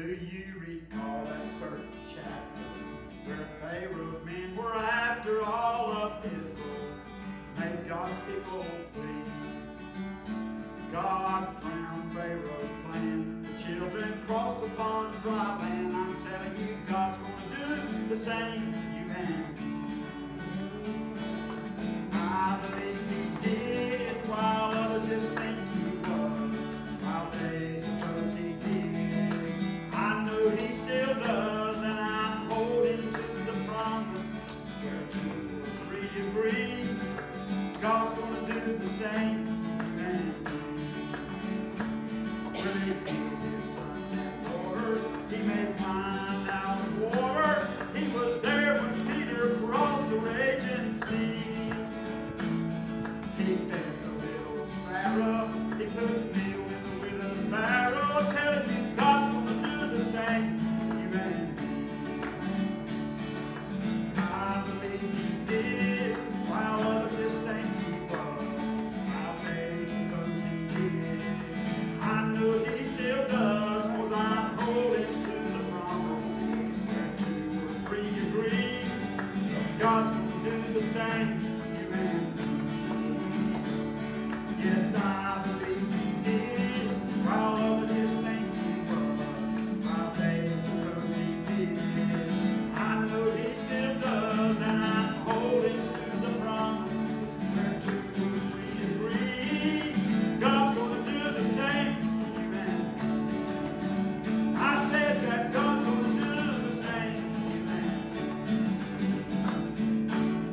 Do you recall that certain chapter where Pharaoh's men were after all of Israel, made God's people free? God drowned Pharaoh's plan. The children crossed upon dry land. I'm telling you, God's gonna do the same God's gonna do the same.